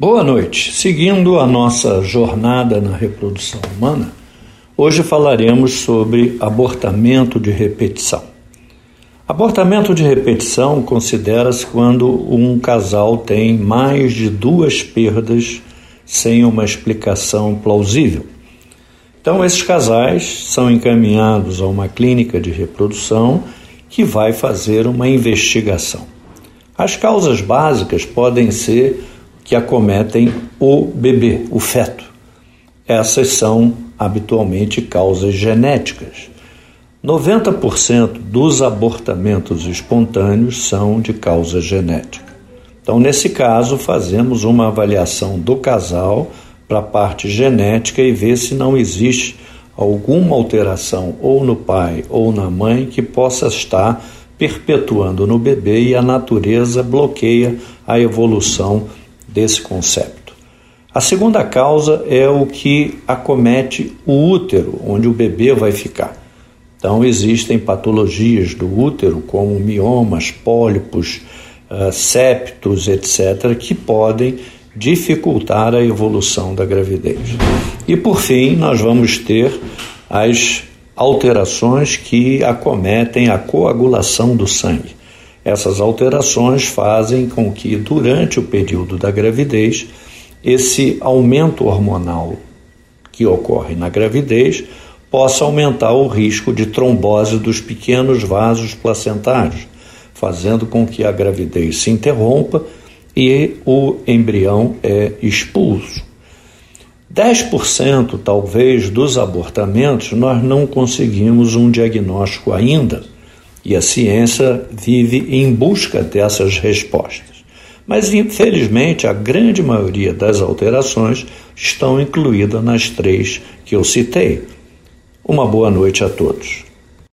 Boa noite. Seguindo a nossa jornada na reprodução humana, hoje falaremos sobre abortamento de repetição. Abortamento de repetição considera-se quando um casal tem mais de duas perdas sem uma explicação plausível. Então, esses casais são encaminhados a uma clínica de reprodução que vai fazer uma investigação. As causas básicas podem ser que acometem o bebê, o feto. Essas são habitualmente causas genéticas. 90% dos abortamentos espontâneos são de causa genética. Então, nesse caso, fazemos uma avaliação do casal para a parte genética e ver se não existe alguma alteração ou no pai ou na mãe que possa estar perpetuando no bebê e a natureza bloqueia a evolução desse concepto. A segunda causa é o que acomete o útero, onde o bebê vai ficar. Então, existem patologias do útero, como miomas, pólipos, uh, septos, etc., que podem dificultar a evolução da gravidez. E, por fim, nós vamos ter as alterações que acometem a coagulação do sangue. Essas alterações fazem com que, durante o período da gravidez, esse aumento hormonal que ocorre na gravidez possa aumentar o risco de trombose dos pequenos vasos placentários, fazendo com que a gravidez se interrompa e o embrião é expulso. 10% talvez dos abortamentos nós não conseguimos um diagnóstico ainda e a ciência vive em busca dessas respostas. Mas, infelizmente, a grande maioria das alterações estão incluídas nas três que eu citei. Uma boa noite a todos.